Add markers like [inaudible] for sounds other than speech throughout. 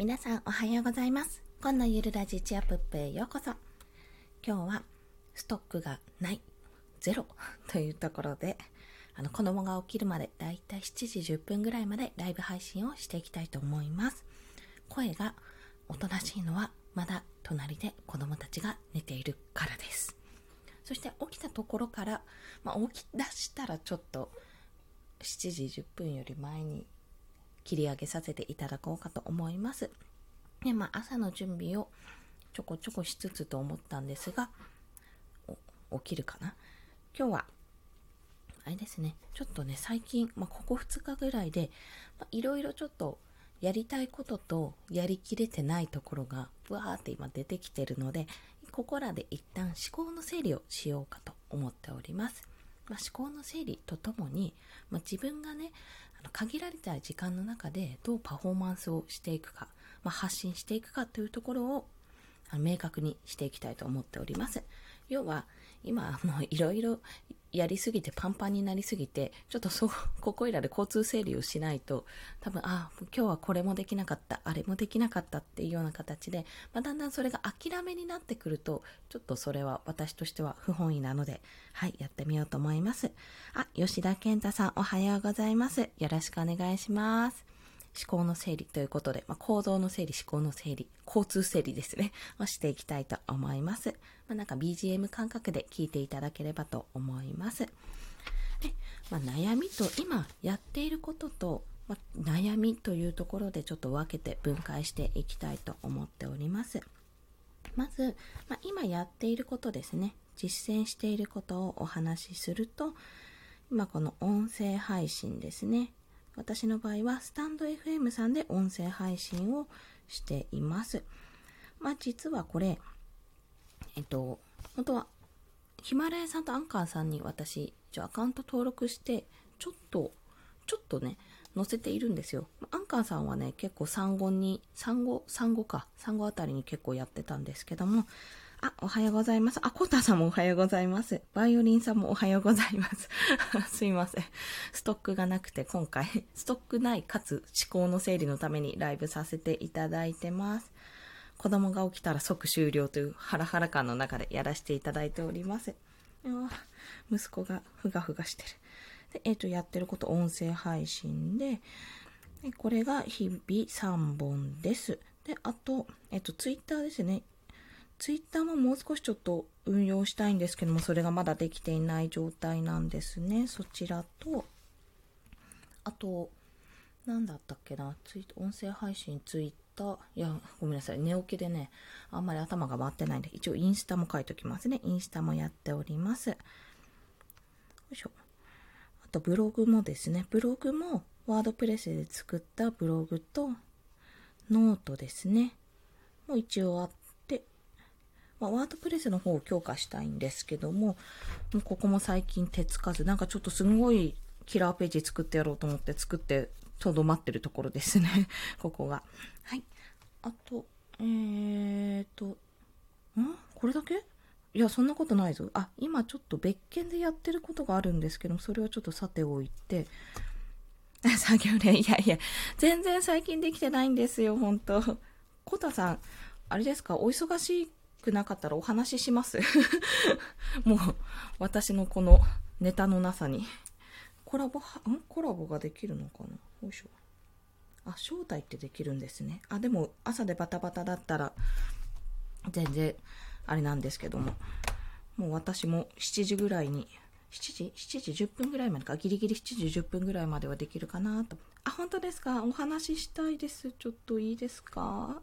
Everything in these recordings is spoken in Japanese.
皆さんおはようございます。今のゆるラジチアプップへようこそ。今日はストックがない、ゼロ [laughs] というところで、あの子供が起きるまでだいたい7時10分ぐらいまでライブ配信をしていきたいと思います。声がおとなしいのはまだ隣で子供たちが寝ているからです。そして起きたところから、まあ、起き出したらちょっと7時10分より前に切り上げさせていただこうかと思います。で、まあ、朝の準備をちょこちょこしつつと思ったんですが、起きるかな？今日は、あれですね、ちょっとね、最近、まあ、ここ2日ぐらいで、まあ、いろいろちょっとやりたいこととやりきれてないところが、ぶわーって今出てきてるので、ここらで一旦思考の整理をしようかと思っております。まあ、思考の整理とともに、まあ、自分がね限られた時間の中でどうパフォーマンスをしていくか、まあ、発信していくかというところを明確にしていきたいと思っております。要は今もういろいろやりすぎてパンパンになりすぎてちょっとそう [laughs] ここいらで交通整理をしないと多分あ今日はこれもできなかったあれもできなかったっていうような形で、まあ、だんだんそれが諦めになってくるとちょっとそれは私としては不本意なのではいやってみようと思います。あ吉田健太さんおはようございます。よろしくお願いします。思考の整理ということで、まあ、行動の整理、思考の整理、交通整理ですね、[laughs] をしていきたいと思います。まあ、なんか BGM 感覚で聞いていただければと思います。でまあ、悩みと今やっていることと、まあ、悩みというところでちょっと分けて分解していきたいと思っております。まず、まあ、今やっていることですね。実践していることをお話しすると、今この音声配信ですね。私の場合はスタンド FM さんで音声配信をしています。まあ実はこれ、えっと、本当はヒマラヤさんとアンカーさんに私、一応アカウント登録して、ちょっと、ちょっとね、載せているんですよ。アンカーさんはね、結構産後に、産後、産後か、産後あたりに結構やってたんですけども、あ、おはようございます。あ、コータさんもおはようございます。バイオリンさんもおはようございます。[laughs] すいません。ストックがなくて今回、ストックないかつ思考の整理のためにライブさせていただいてます。子供が起きたら即終了というハラハラ感の中でやらせていただいております。息子がふがふがしてる。で、えっ、ー、と、やってること音声配信で、でこれが日々3本です。で、あと、えっ、ー、と、ツイッターですね。ツイッターももう少しちょっと運用したいんですけども、それがまだできていない状態なんですね。そちらと、あと、何だったっけな、ツイ音声配信、ツイッター、いや、ごめんなさい、寝起きでね、あんまり頭が回ってないんで、一応インスタも書いておきますね。インスタもやっております。よいしょ。あと、ブログもですね、ブログもワードプレスで作ったブログと、ノートですね。もう一応あっ、まあ、ワードプレスの方を強化したいんですけども、もうここも最近手つかず、なんかちょっとすごいキラーページ作ってやろうと思って作ってとどまってるところですね。[laughs] ここが。はい。あと、えーと、ん？これだけ？いや、そんなことないぞ。あ、今ちょっと別件でやってることがあるんですけども、それはちょっとさておいて、[laughs] 作業連、いやいや、全然最近できてないんですよ、本当コタさん、あれですか、お忙しいくなかったらお話しします。[laughs] もう私のこのネタのなさに。コラボはん？コラボができるのかな？よいしょ。あ招待ってできるんですね。あでも朝でバタバタだったら全然あれなんですけども。もう私も7時ぐらいに7時 ?7 時10分ぐらいまでか。ギリギリ7時10分ぐらいまではできるかなと。あ本当ですか？お話ししたいです。ちょっといいですか？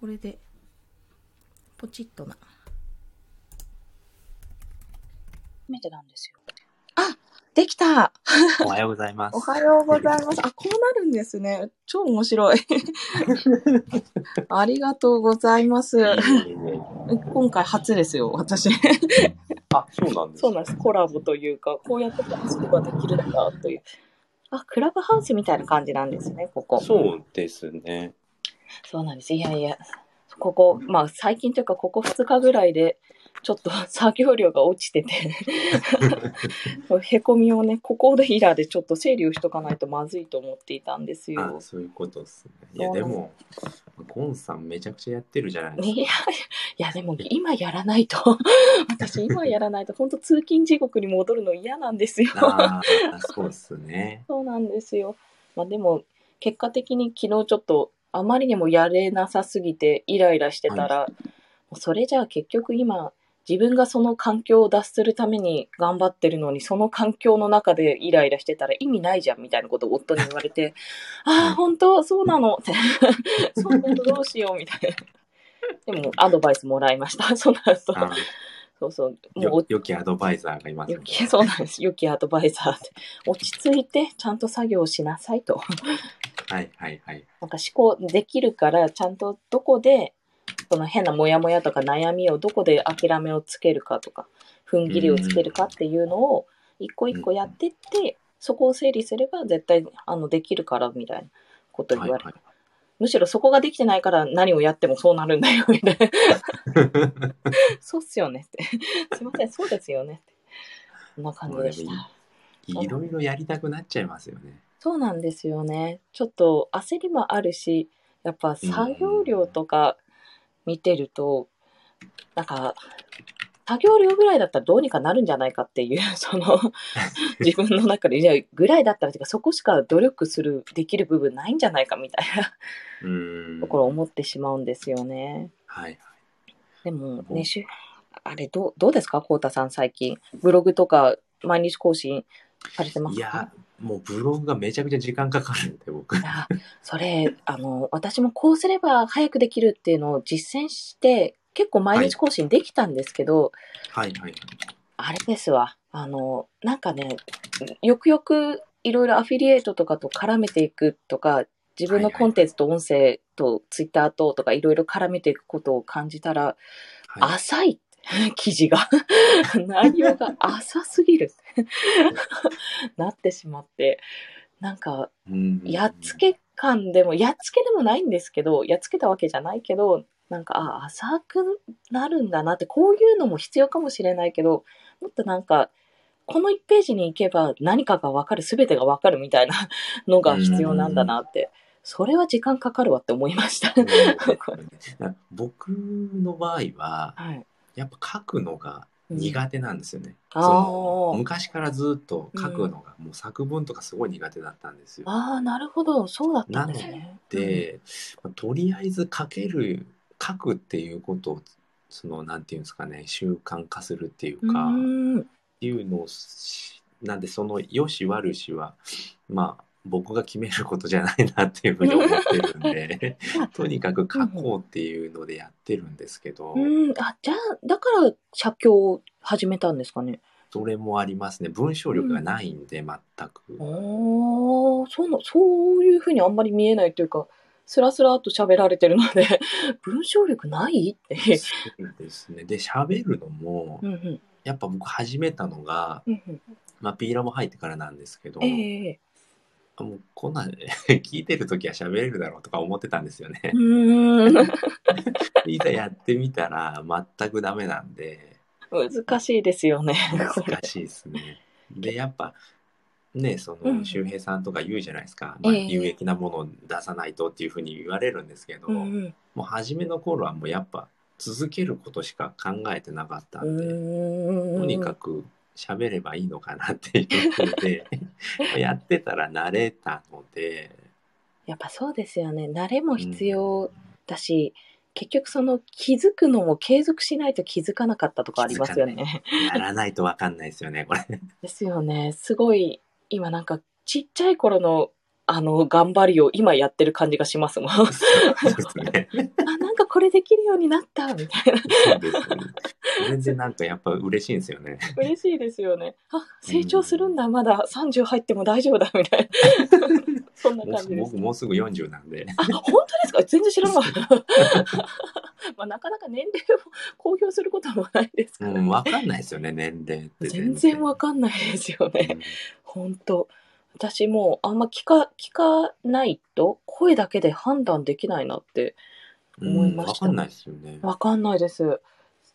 これで。ポチッとな。初めてなんですよ。あできたおはようございます。おはようございます。あ、こうなるんですね。超面白い。[laughs] ありがとうございます。今回初ですよ、私。あ、そうなんですそうなんです。コラボというか、こうやって話すことができるんだという。あ、クラブハウスみたいな感じなんですね、ここ。そうですね。そうなんです。いやいや、ここ、まあ最近というかここ2日ぐらいで、ちょっと [laughs] 作業量が落ちてて [laughs] へこみをね、ここでイラでちょっと整理をしとかないとまずいと思っていたんですよあ、。そういうことですね。いや、でも、ゴンさんめちゃくちゃやってるじゃないですいや、いやでも今やらないと、[laughs] 私今やらないと本当通勤地獄に戻るの嫌なんですよ。そうですね。そうなんですよ。まあでも、結果的に昨日ちょっとあまりにもやれなさすぎてイライラしてたら、もうそれじゃあ結局今、自分がその環境を脱するために頑張ってるのに、その環境の中でイライラしてたら意味ないじゃんみたいなことを夫に言われて、[laughs] ああ、本当？そうなの？って。[laughs] そうなのどうしようみたいな。でもアドバイスもらいました。[laughs] その後。あそうそう。もうよ良きアドバイザーがいますねそうなんです。良きアドバイザーって。落ち着いて、ちゃんと作業しなさいと。はいはいはい。なんか思考できるから、ちゃんとどこで、その変なモヤモヤとか悩みをどこで諦めをつけるかとか、踏ん切りをつけるかっていうのを、一個一個やってって、そこを整理すれば絶対、あの、できるから、みたいなこと言われる。はいむしろそこができてないから何をやってもそうなるんだよ、みたいな。そうっすよねって。すいません、そうですよねって。そんな感じでした。[laughs] いろいろやりたくなっちゃいますよね。そうなんですよね。ちょっと焦りもあるし、やっぱ作業量とか見てると、なんか、作業量ぐらいだったらどうにかなるんじゃないかっていう、[laughs] その、[laughs] 自分の中で、いや、ぐらいだったら、てかそこしか努力する、できる部分ないんじゃないかみたいなう。ところを思ってしまうんですよね。はい。でも、うんね、しゅあれ、どう、どうですかこうたさん最近。ブログとか毎日更新されてますか？いや、もうブログがめちゃくちゃ時間かかるんで、僕。あそれ、あの、私もこうすれば早くできるっていうのを実践して、結構毎日更新できたんですけど、はいはい。あれですわ。あの、なんかね、よくよくいろいろアフィリエイトとかと絡めていくとか、自分のコンテンツと音声とツイッターととかいろいろ絡めていくことを感じたら、はい、浅い [laughs] 記事が [laughs] 内容が浅すぎる [laughs] なってしまってなんかうん。やっつけ感でもやっつけでもないんですけどやっつけたわけじゃないけどなんかあ浅くなるんだなってこういうのも必要かもしれないけどもっとなんかこの1ページに行けば何かが分かる全てが分かるみたいな [laughs] のが必要なんだなってそれは時間かかるわって思いました。うん。[laughs] 僕の場合は、はい。やっぱ書くのが苦手なんですよね。あーその昔からずっと書くのが、もう作文とかすごい苦手だったんですよ。ああ、なるほど。そうだったんですね。で、まあとりあえず書ける書くっていうことをそのなんていうんですかね習慣化するっていううん、か、っうーん。ていうのをしなんでその良し悪しはまあ僕が決めることじゃないなっていうふうに思ってるんで [laughs] とにかく書こうっていうのでやってるんですけど、うん、あ、じゃあ、だから写経を始めたんですかね？それもありますね文章力がないんで全く。おー、そうな、そういうふうにあんまり見えないというか、スラスラっと喋られてるので、[laughs] 文章力ないって。そうですねで喋るのもうんうん。やっぱ僕始めたのが、うんうん。まあ、ピーラも入ってからなんですけど、ええもうこんなん [laughs] 聞いてる時は喋れるだろうとか思ってたんですよね [laughs] う。ーん。いざやってみたら全くダメなんで難しいですよね。難しいですね。で [laughs] やっぱねそうんの周平さんとか言うじゃないですか、まあ、ええ有益なものを出さないとっていうふうに言われるんですけど、うんうん。もう初めの頃はもうやっぱ続けることしか考えてなかったんで、うーんとにかく喋ればいいのかなっていうふうで [laughs] やってたら慣れたのでやっぱそうですよね。慣れも必要だし、結局その気づくのも継続しないと気づかなかったとかありますよね。やらないと分かんないですよねこれ。ですよね。すごい、今なんかちっちゃい頃のあの頑張りを今やってる感じがしますもん。あ、[laughs] そうですね。[laughs] なんかこれできるようになったみたいな。そうですね。全然なんかやっぱ嬉しいんですよね。嬉しいですよね。あ、成長するんだ、まだ30入っても大丈夫だみたいな。[laughs] そんな感じです僕。もうすぐ40なんで。あ、本当ですか？全然知らなかった。まあ、なかなか年齢を公表することもないですから、うん、分かんないですよね、年齢って全然わかんないですよね。本当私もうあんま聞か、聞かないと声だけで判断できないなってうん思いました分かんないですよね。わかんないです。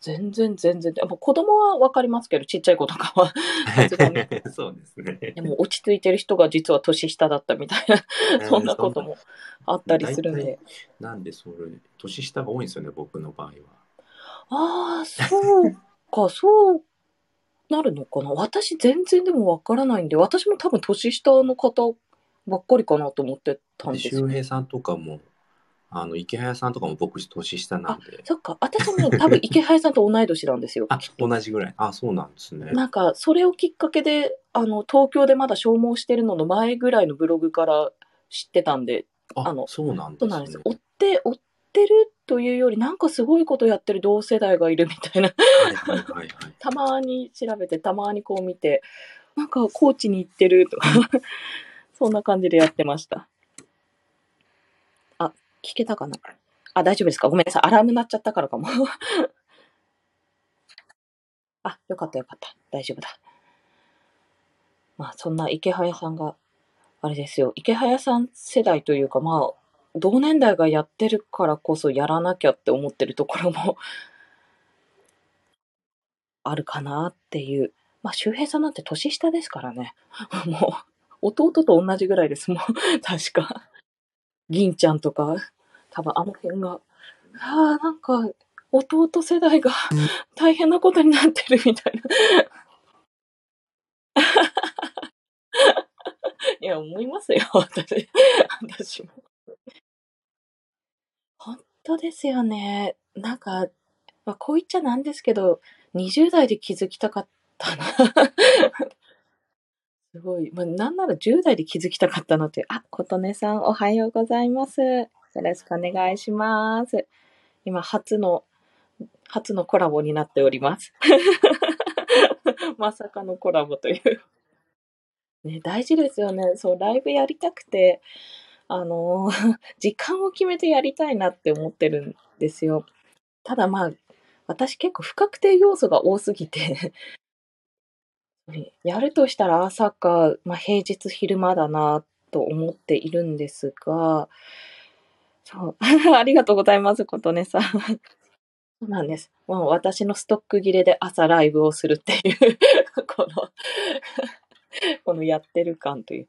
全然全然。やっぱ子供はわかりますけど、ちっちゃい子とかは。さすがにそうですね。でも落ち着いてる人が実は年下だったみたいな、そんなこともあったりするん大で。なんでそれ、年下が多いんですよね、僕の場合は。ああ、そうか、そうなるのかな？私全然でもわからないんで、私も多分年下の方ばっかりかなと思ってたんでですよ。周平さんとかも、あの、池早さんとかも僕年下なんで。そっか、私もね、多分池原さんと同い年なんですよ。あ、同じぐらい。あ、そうなんですね。なんか、それをきっかけで、あの、東京でまだ消耗してるのの前ぐらいのブログから知ってたんで、ああのそうなんですねそうなんです。。追って、追ってるというより、なんかすごいことやってる同世代がいるみたいな。はいはいはいはい。たまに調べて、たまにこう見て、なんか高知に行ってるとか、そんな感じでやってました。あ、聞けたかな？あ、大丈夫ですか？ごめんなさい。アラーム鳴っちゃったからかも。あ、よかったよかった。大丈夫だ。まあ、そんな池早さんが、あれですよ。池早さん世代というか、まあ、同年代がやってるからこそやらなきゃって思ってるところも [laughs] あるかなっていう。まあ、周平さんなんて年下ですからね。[laughs] もう、弟と同じぐらいですもん。[laughs] 確か。銀ちゃんとか、多分あの辺が、ああ、なんか、弟世代が大変なことになってるみたいな。いや、思いますよ、私。私も。当ですよね。なんか、まあ、こう言っちゃなんですけど、20代で気づきたかったな。[laughs] すごい。まあ、なんなら10代で気づきたかったなって。あ、琴音さん、おはようございます。よろしくお願いします。今、初の、初のコラボになっております。[laughs] まさかのコラボという。ね、大事ですよね。そう、ライブやりたくて、あの [laughs] 時間を決めてやりたいなって思ってるんですよ。ただまあ、私結構不確定要素が多すぎて、[laughs] やるとしたら朝か、まあ、平日昼間だなと思っているんですが、そう、[laughs] ありがとうございます、琴音さん。そうなんです。もう私のストック切れで朝ライブをするっていう、この、このやってる感という。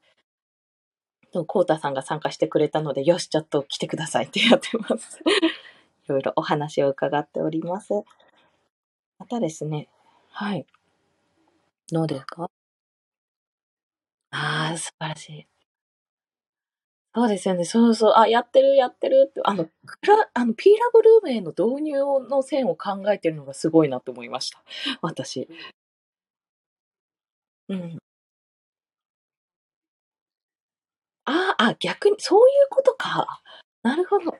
コウタさんが参加してくれたので、よし、ちょっと来てくださいってやってます。[laughs] いろいろお話を伺っております。またですね、はい。どうですか？ああ、素晴らしい。そうですよね。そうそう。あ、やってる、やってるって。あの、クラあの P ラブルームへの導入の線を考えてるのがすごいなと思いました。私。うん。ああ、あ、逆に、そういうことか。なるほど。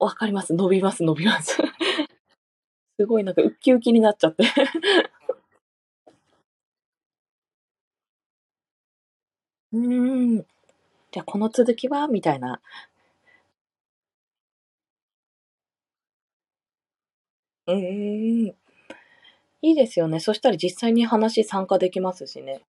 わかります。伸びます、伸びます。[laughs] すごいなんかウッキウキになっちゃって。[laughs] うん。じゃあこの続きは？みたいな。うん。いいですよね。そしたら実際に話参加できますしね。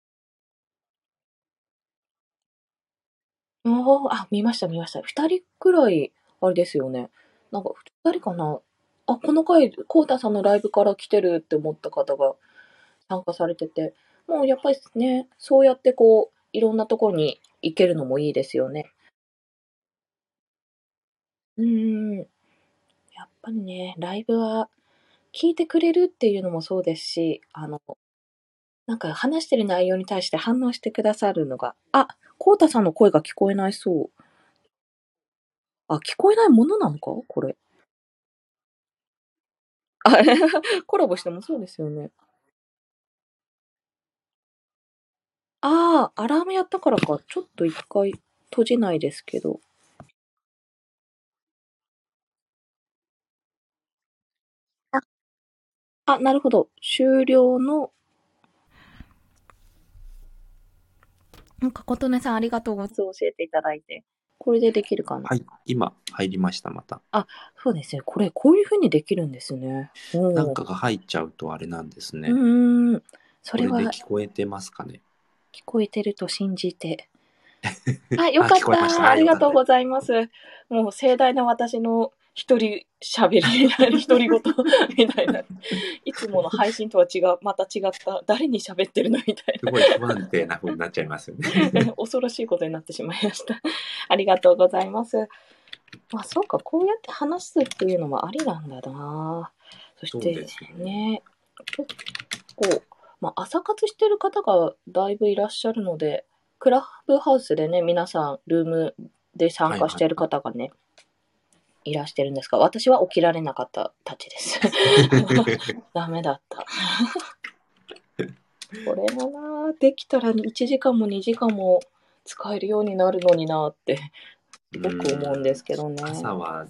おー、あ、見ました見ました。二人くらい、あれですよね。なんか二人かな？あ、この回、コウタさんのライブから来てるって思った方が参加されてて、もうやっぱりね、そうやってこう、いろんなところに行けるのもいいですよね。うーん。やっぱりね、ライブは聞いてくれるっていうのもそうですし、あの、なんか話してる内容に対して反応してくださるのが、あ、コウタさんの声が聞こえないそう。あ、聞こえないものなのか？これ。あ、[laughs] コラボしてもそうですよね。ああ、アラームやったからか。ちょっと一回閉じないですけど。あ、あ、なるほど。終了の。なんか、琴音さんありがとうございます。教えていただいて。これでできるかなはい、今入りました、また。そうですね。これ、こういう風にできるんですね。おーなんかが入っちゃうとあれなんですね。うーん。そこれれはで聞こえてますかね。聞こえてると信じて。[laughs] あ、よかっ聞こえましたた。ありがとうございます。もう盛大な私の一人喋りみたいな、独り言みたいな。いつもの配信とは違う、また違った、誰に喋ってるのみたいすごい不安定な風になっちゃいますよね。な。[laughs] 恐ろしいことになってしまいました。ありがとうございます。まあそうか、こうやって話すっていうのもありなんだな。そしてね、結構、まあ朝活してる方がだいぶいらっしゃるので、クラブハウスでね、皆さんルームで参加してる方がね、いらしてるんですが、私は起きられなかったたちです。[laughs] ダメだった。これもな、できたら1時間も2時間も使えるようになるのになって、すごく思うんですけどね。朝は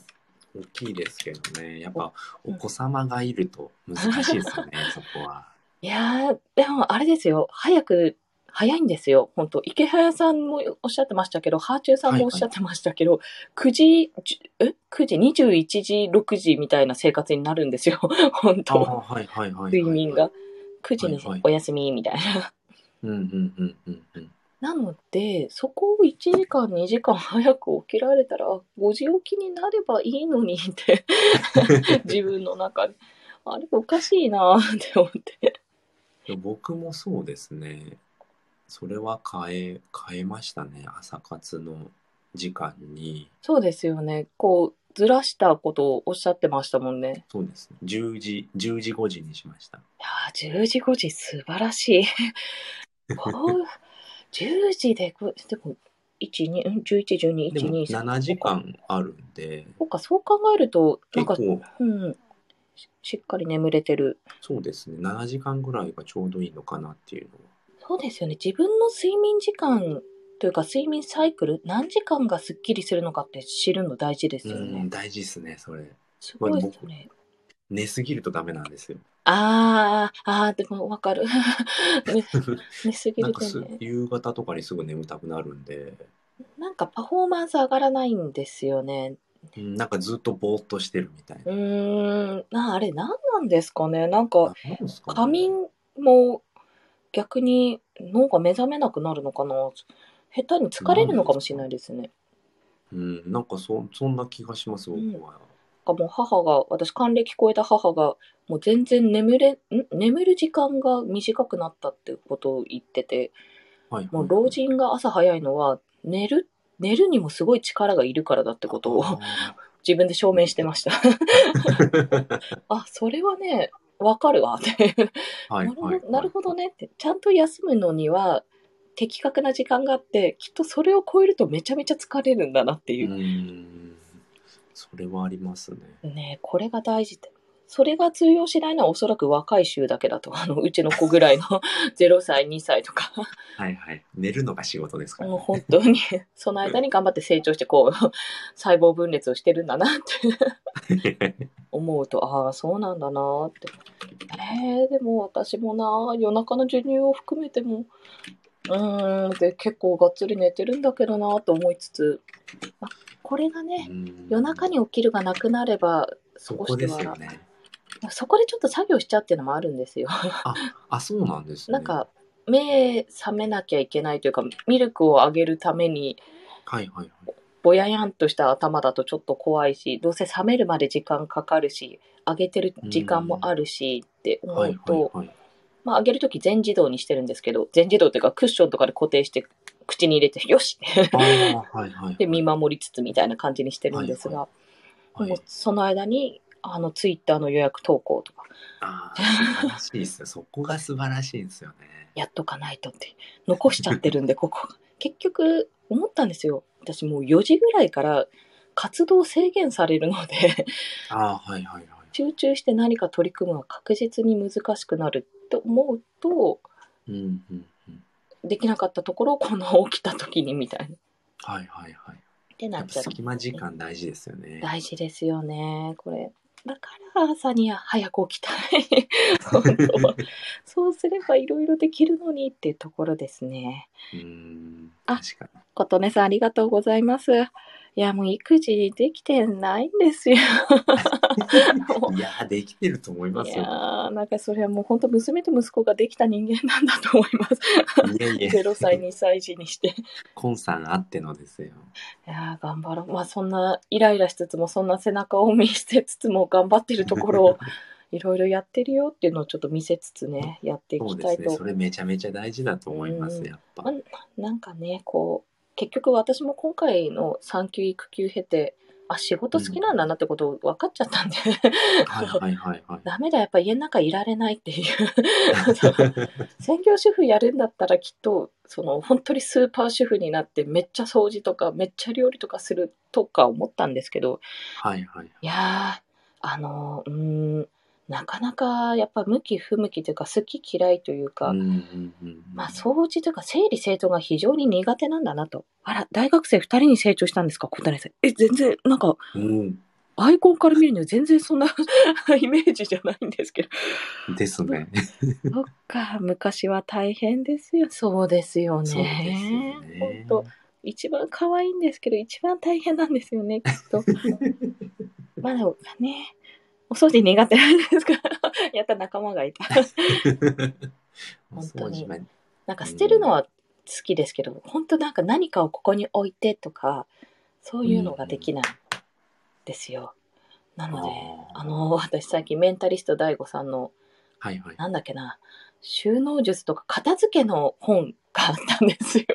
大きいですけどね。やっぱお子様がいると難しいですよね、そこは。いやー、でもあれですよ、早く、早いんですよ、本当池早さんもおっしゃってましたけど、ハーチューさんもおっしゃってましたけど、9時、じえ ?9 時、21時、6時みたいな生活になるんですよ、[laughs] 本あ当はいはいはいはい。睡眠が。9時にお休みみたいな。うんうんうんうんうん。なので、そこを1時間、2時間早く起きられたら、5時起きになればいいのにって、[laughs] 自分の中で。あれおかしいなーって思って。で僕もそうですね。それは変え、変えましたね。朝活の時間に。そうですよね。こう、ずらしたことをおっしゃってましたもんね。そうですね。10時、10時5時にしました。いやー10時5時素晴らしい。[laughs] こう10時ででも、1、2、うん11、12、で1、も2、3。7時間あるんで、そうか、そう考えると、なんか、結構、うん、ししっかり眠れてる。そうですね。7時間ぐらいがちょうどいいのかなっていうのは。そうですよね。自分の睡眠時間というか、睡眠サイクル、何時間がスッキリするのかって知るの大事ですようねん、。大事ですね、それ。すごいですよね。寝すぎるとダメなんですよ。あー、あー、でもわかる。寝 [laughs] 寝すぎなんかするとね。夕方とかにすぐ眠たくなるんで、なんかパフォーマンス上がらないんですよね。うんなんかずっとぼーっとしてるみたいうな。ーん、なあれ何なんですかね。なんかなんですかね仮眠も逆に脳が目覚めなくなるのかな？下手に疲れるのかもしれないですね。うん、なんかそそんな気がします、僕は。なんかもう母が、私還暦超えた母が、もう全然眠れ、ん？眠る時間が短くなったってことを言ってて、はい、もう老人が朝早いのは、寝る、寝るにもすごい力がいるからだってことをあ [laughs] 自分で証明してました。ー [laughs] あ、それはね、わかるわって。はいなるほはいどなるほどねって。ちゃんと休むのには、的確な時間があって、きっとそれを超えるとめちゃめちゃ疲れるんだなっていうう。ん、それはありますね。ねこれが大事って。それが通用しないのはおそらく若い州だけだと。[laughs] あの、うちの子ぐらいの [laughs] 0歳、2歳とか。はいはい。寝るのが仕事ですから、もうね。本当に、[laughs] その間に頑張って成長して、こう、細胞分裂をしてるんだなって思うと、ああ、そうなんだなって。えー、でも私もな、夜中の授乳を含めても、うーん、で、結構がっつり寝てるんだけどなと思いつつ、あこれがね、うん夜中に起きるがなくなれば、そこではすよね。そこでちょっと作業しちゃうっていうのもあるんですよ。あ、そうなんですね。なんか、目覚めなきゃいけないというか、ミルクをあげるために、はいはいはい。ぼややんとした頭だとちょっと怖いし、どうせ冷めるまで時間かかるし、あげてる時間もあるしって思はいうと、はいはい。まあ、あげるとき全自動にしてるんですけど、全自動っていうかクッションとかで固定して、口に入れて、よしああ、はいはい。[laughs] で見守りつつみたいな感じにしてるんですが、はいもうその間に、あの、ツイッターの予約投稿とか、ああ、素晴らしいですよ。そこが素晴らしいんですよね。やっとかないとって、残しちゃってるんで、[laughs] ここ。結局、思ったんですよ。私もう4時ぐらいから活動制限されるので、ああ、はいはいはい。集中して何か取り組むのは確実に難しくなるって思うと、うんうんうん。できなかったところをこの起きた時にみたいな。っはいはいはい。てなっちゃう。隙間時間大事ですよね。大事ですよね、これ。だから朝には早く起きたい。本当は。そうすればいろいろできるのにっていうところですね。うーん。あ確かに。琴音さんありがとうございます。いや、もう育児できてないんですよ。[laughs] いやー、できてると思いまいすよ。やーなんかそれはもう本当娘と息子ができた人間なんだと思います。いやいや、0歳、2歳児にして。コンさんあってのですよ。いやー頑張ろう。まあそんなイライラしつつも、そんな背中を見せつつも頑張ってるところを [laughs] いろいろやってるよっていうのをちょっと見せつつね、やっていそうですね。きたいとそれめちゃめちゃ大事だと思います、うんやっぱま。あ、なんかね、こう、結局私も今回の産休育休経て、あ、仕事好きなんだなってこと分かっちゃったんで、はいはいはいはい。ダメだ、やっぱ家の中いられないっていう。[laughs] 専業主婦やるんだったらきっと、その本当にスーパー主婦になってめっちゃ掃除とかめっちゃ料理とかするとか思ったんですけど、はいはい。いやー、あのー、うーん、なかなかやっぱ向き不向きというか好き嫌いというか、うんうんうんまあ、掃除というか整理整頓が非常に苦手なんだなと。あら、大学生二人に成長したんですか？小谷さん。え、全然、なんか、うん。アイコンから見るには全然そんな [laughs] イメージじゃないんですけど。ですね。そっか、昔は大変ですよ。そうですよね。そうですよね。本当一番可愛いんですけど、一番大変なんですよね、きっと。[laughs] まあでもね、お掃除苦手なんですか？ら、やった仲間がいた。お [laughs] 本当になんか捨てるのは好きですけど、本当なんか何かをここに置いてとか、そういうのができないですよ。なので、あの、[laughs] 私最近メンタリスト DAIGO さんの、はいはい。なんだっけな、収納術とか片付けの本があったんですよ。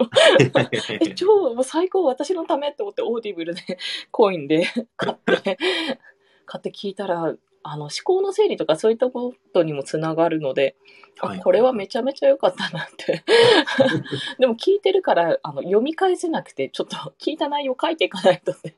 え、[laughs] 超もう最高私のためって思ってオーディブルでコインで買って、買って聞いたら、あの思考の整理とかそういったことにもつながるので、あはいこれはめちゃめちゃ良かったなって。[laughs] でも聞いてるからあの読み返せなくて、ちょっと聞いた内容書いていかないとね、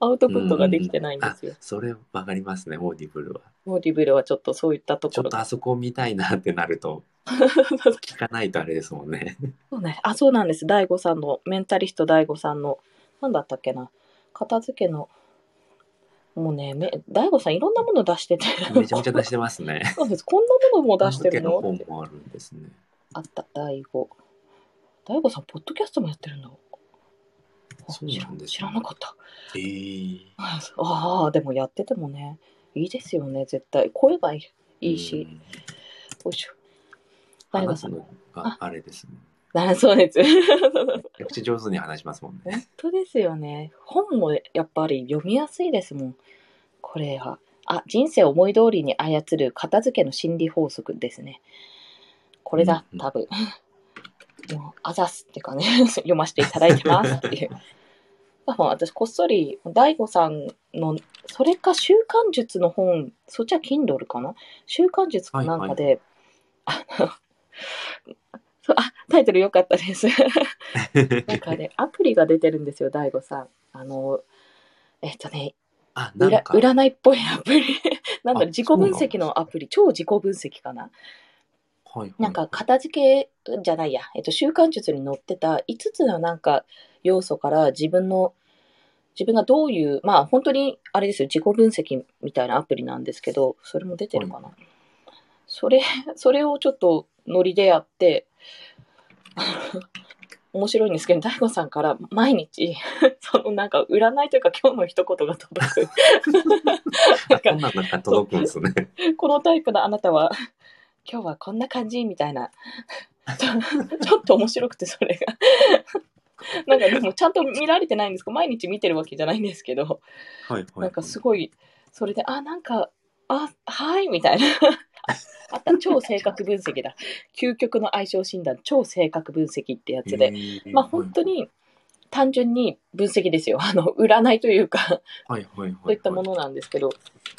アウトプットができてないんですよ。あ、それわかりますね、オーディブルは。オーディブルはちょっとそういったところが。ちょっとあそこ見たいなってなると、[laughs] 聞かないとあれですもんね。そうね。あ、そうなんです。大悟さんの、メンタリスト大悟さんの、なんだったっけな。片付けの、もうね、め大悟さんいろんなもの出してて。めちゃめちゃ出してますね。[laughs] そうです。こんなものも出してるの？本もあるんですね。あった、大悟。大悟さん、ポッドキャストもやってるんだ。あそうなんですね知らなかった。えー、ああ、でもやっててもね、いいですよね、絶対。声がいいいいし。うんよいしょ。大悟さん。のがあれですね。あ [laughs] そうです。めちゃくちゃ上手に話しますもんね。本当ですよね。本もやっぱり読みやすいですもん。これは。あ、人生を思い通りに操る片付けの心理法則ですね。これだう、ん多分。[laughs] もう、あざすっていうかね、[laughs] 読ませていただいてますっていう。まあ私、こっそり、大悟さんの、それか習慣術の本、そっちは Kindle かな？習慣術かなんかで、あのそうあ、タイトル良かったです。[laughs] なんかね、アプリが出てるんですよ、大悟さん。あの、えっとね、あ、な裏んか、占いっぽいアプリ。[laughs] なんだろう、あ自己分析のアプリ、超自己分析かな。はいはいなんか、片付けじゃないや、えっと、習慣術に載ってた5つのなんか要素から自分の、自分がどういう、まあ本当にあれですよ、自己分析みたいなアプリなんですけど、それも出てるかな。それ、それをちょっとノリでやって、面白いんですけど、大悟さんから毎日、[laughs] そのなんか占いというか今日の一言が届く。[laughs] なんか届くんですね。このタイプのあなたは、今日はこんな感じみたいな。[laughs] ちょっと面白くて、それが。なんかでもちゃんと見られてないんですけど、毎日見てるわけじゃないんですけど、はいはい。なんかすごい、それで、あ、なんか、あ、はい、みたいな。あった、超性格分析だ。究極の相性診断、超性格分析ってやつで。まあ本当、に単純に分析ですよ。あの、占いというか、はいはいはいはい。といったものなんですけど、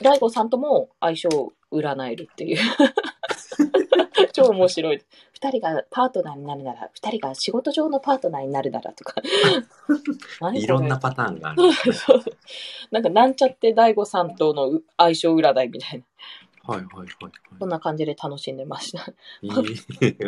大悟さんとも相性を占えるっていう。[laughs] 超面白い。二人がパートナーになるなら、二人が仕事上のパートナーになるならとか。いろんなパターンがある [laughs] なんかなんちゃって大悟さんとの相性占いみたいな。はいはいはいそんな感じで楽しんでました。[laughs]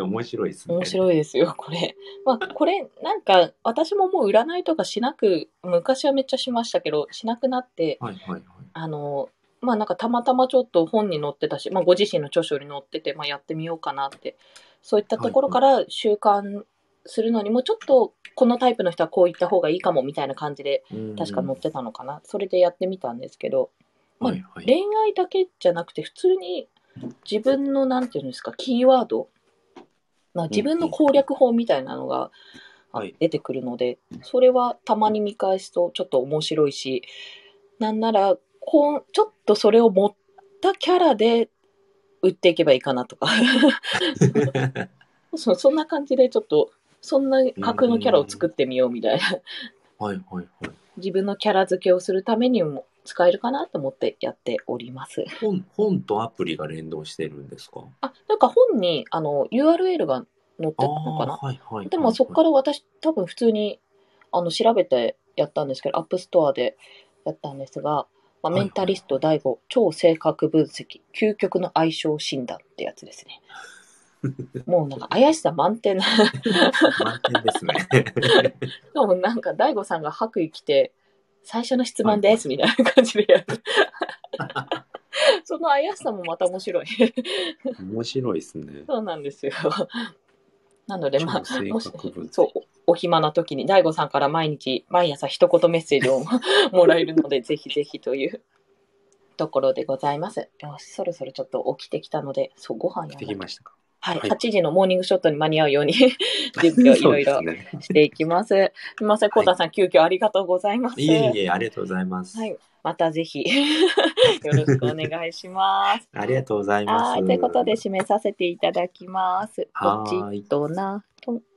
面白いですね。面白いですよ、これ。まあ、これ、なんか、私ももう占いとかしなく、昔はめっちゃしましたけど、しなくなって、はいはいはい。あの、まあなんかたまたまちょっと本に載ってたし、まあご自身の著書に載ってて、まあやってみようかなって、そういったところから習慣するのにも、ちょっとこのタイプの人はこういった方がいいかもみたいな感じで、うん確か載ってたのかな。それでやってみたんですけど、まあはいはい。恋愛だけじゃなくて、普通に自分の、なんていうんですか、キーワード、まあ、自分の攻略法みたいなのが出てくるので、それはたまに見返すとちょっと面白いし、なんなら、こうちょっとそれを持ったキャラで売っていけばいいかなとか、[laughs] そうそんな感じでちょっと、そんな格のキャラを作ってみようみたいな、はいはいはい。自分のキャラ付けをするためにも使えるかなと思ってやっております。本、本とアプリが連動してるんですか？あ、なんか本にあの URL が載ってたのかな？あーはいはいはい。でもそこから私多分普通にあの調べてやったんですけど、アップストアでやったんですが、まあ、メンタリスト DAIGO 超性格分析究極の相性診断ってやつですね。[laughs] もうなんか怪しさ満点な。満点ですね。[laughs] でもなんか DAIGO さんが白衣着て、最初の質問ですみたいな感じでやる。[laughs] その怪しさもまた面白い。面白いですね。そうなんですよ。なので、まあ、もしそう、おお暇な時に、大悟さんから毎日、毎朝一言メッセージをもらえるので、ぜひぜひというところでございます。よし、そろそろちょっと起きてきたので、そう、ご飯や来てきましたか。はい、はい8時のモーニングショットに間に合うように準備をいろいろ。していきます。すみません、コータさん、急遽ありがとうございます。いえいえ、ありがとうございます。はい、またぜひ、[laughs] よろしくお願いします。[laughs] ありがとうございます。はい、ということで締めさせていただきます。とな、と